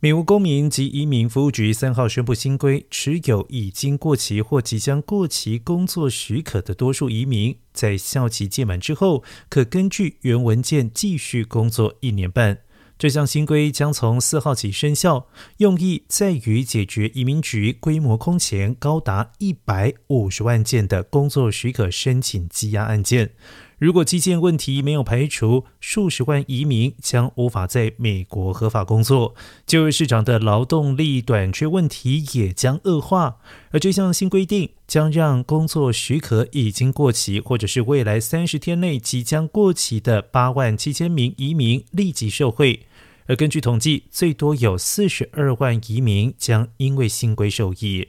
美国公民及移民服务局三号宣布新规，持有已经过期或即将过期工作许可的多数移民，在效期届满之后，可根据原文件继续工作一年半。这项新规将从四号起生效，用意在于解决移民局规模空前、高达一百五十万件的工作许可申请积压案件。如果基建问题没有排除，数十万移民将无法在美国合法工作，就业市场的劳动力短缺问题也将恶化。而这项新规定将让工作许可已经过期，或者是未来三十天内即将过期的八万七千名移民立即受惠。而根据统计，最多有四十二万移民将因为新规受益。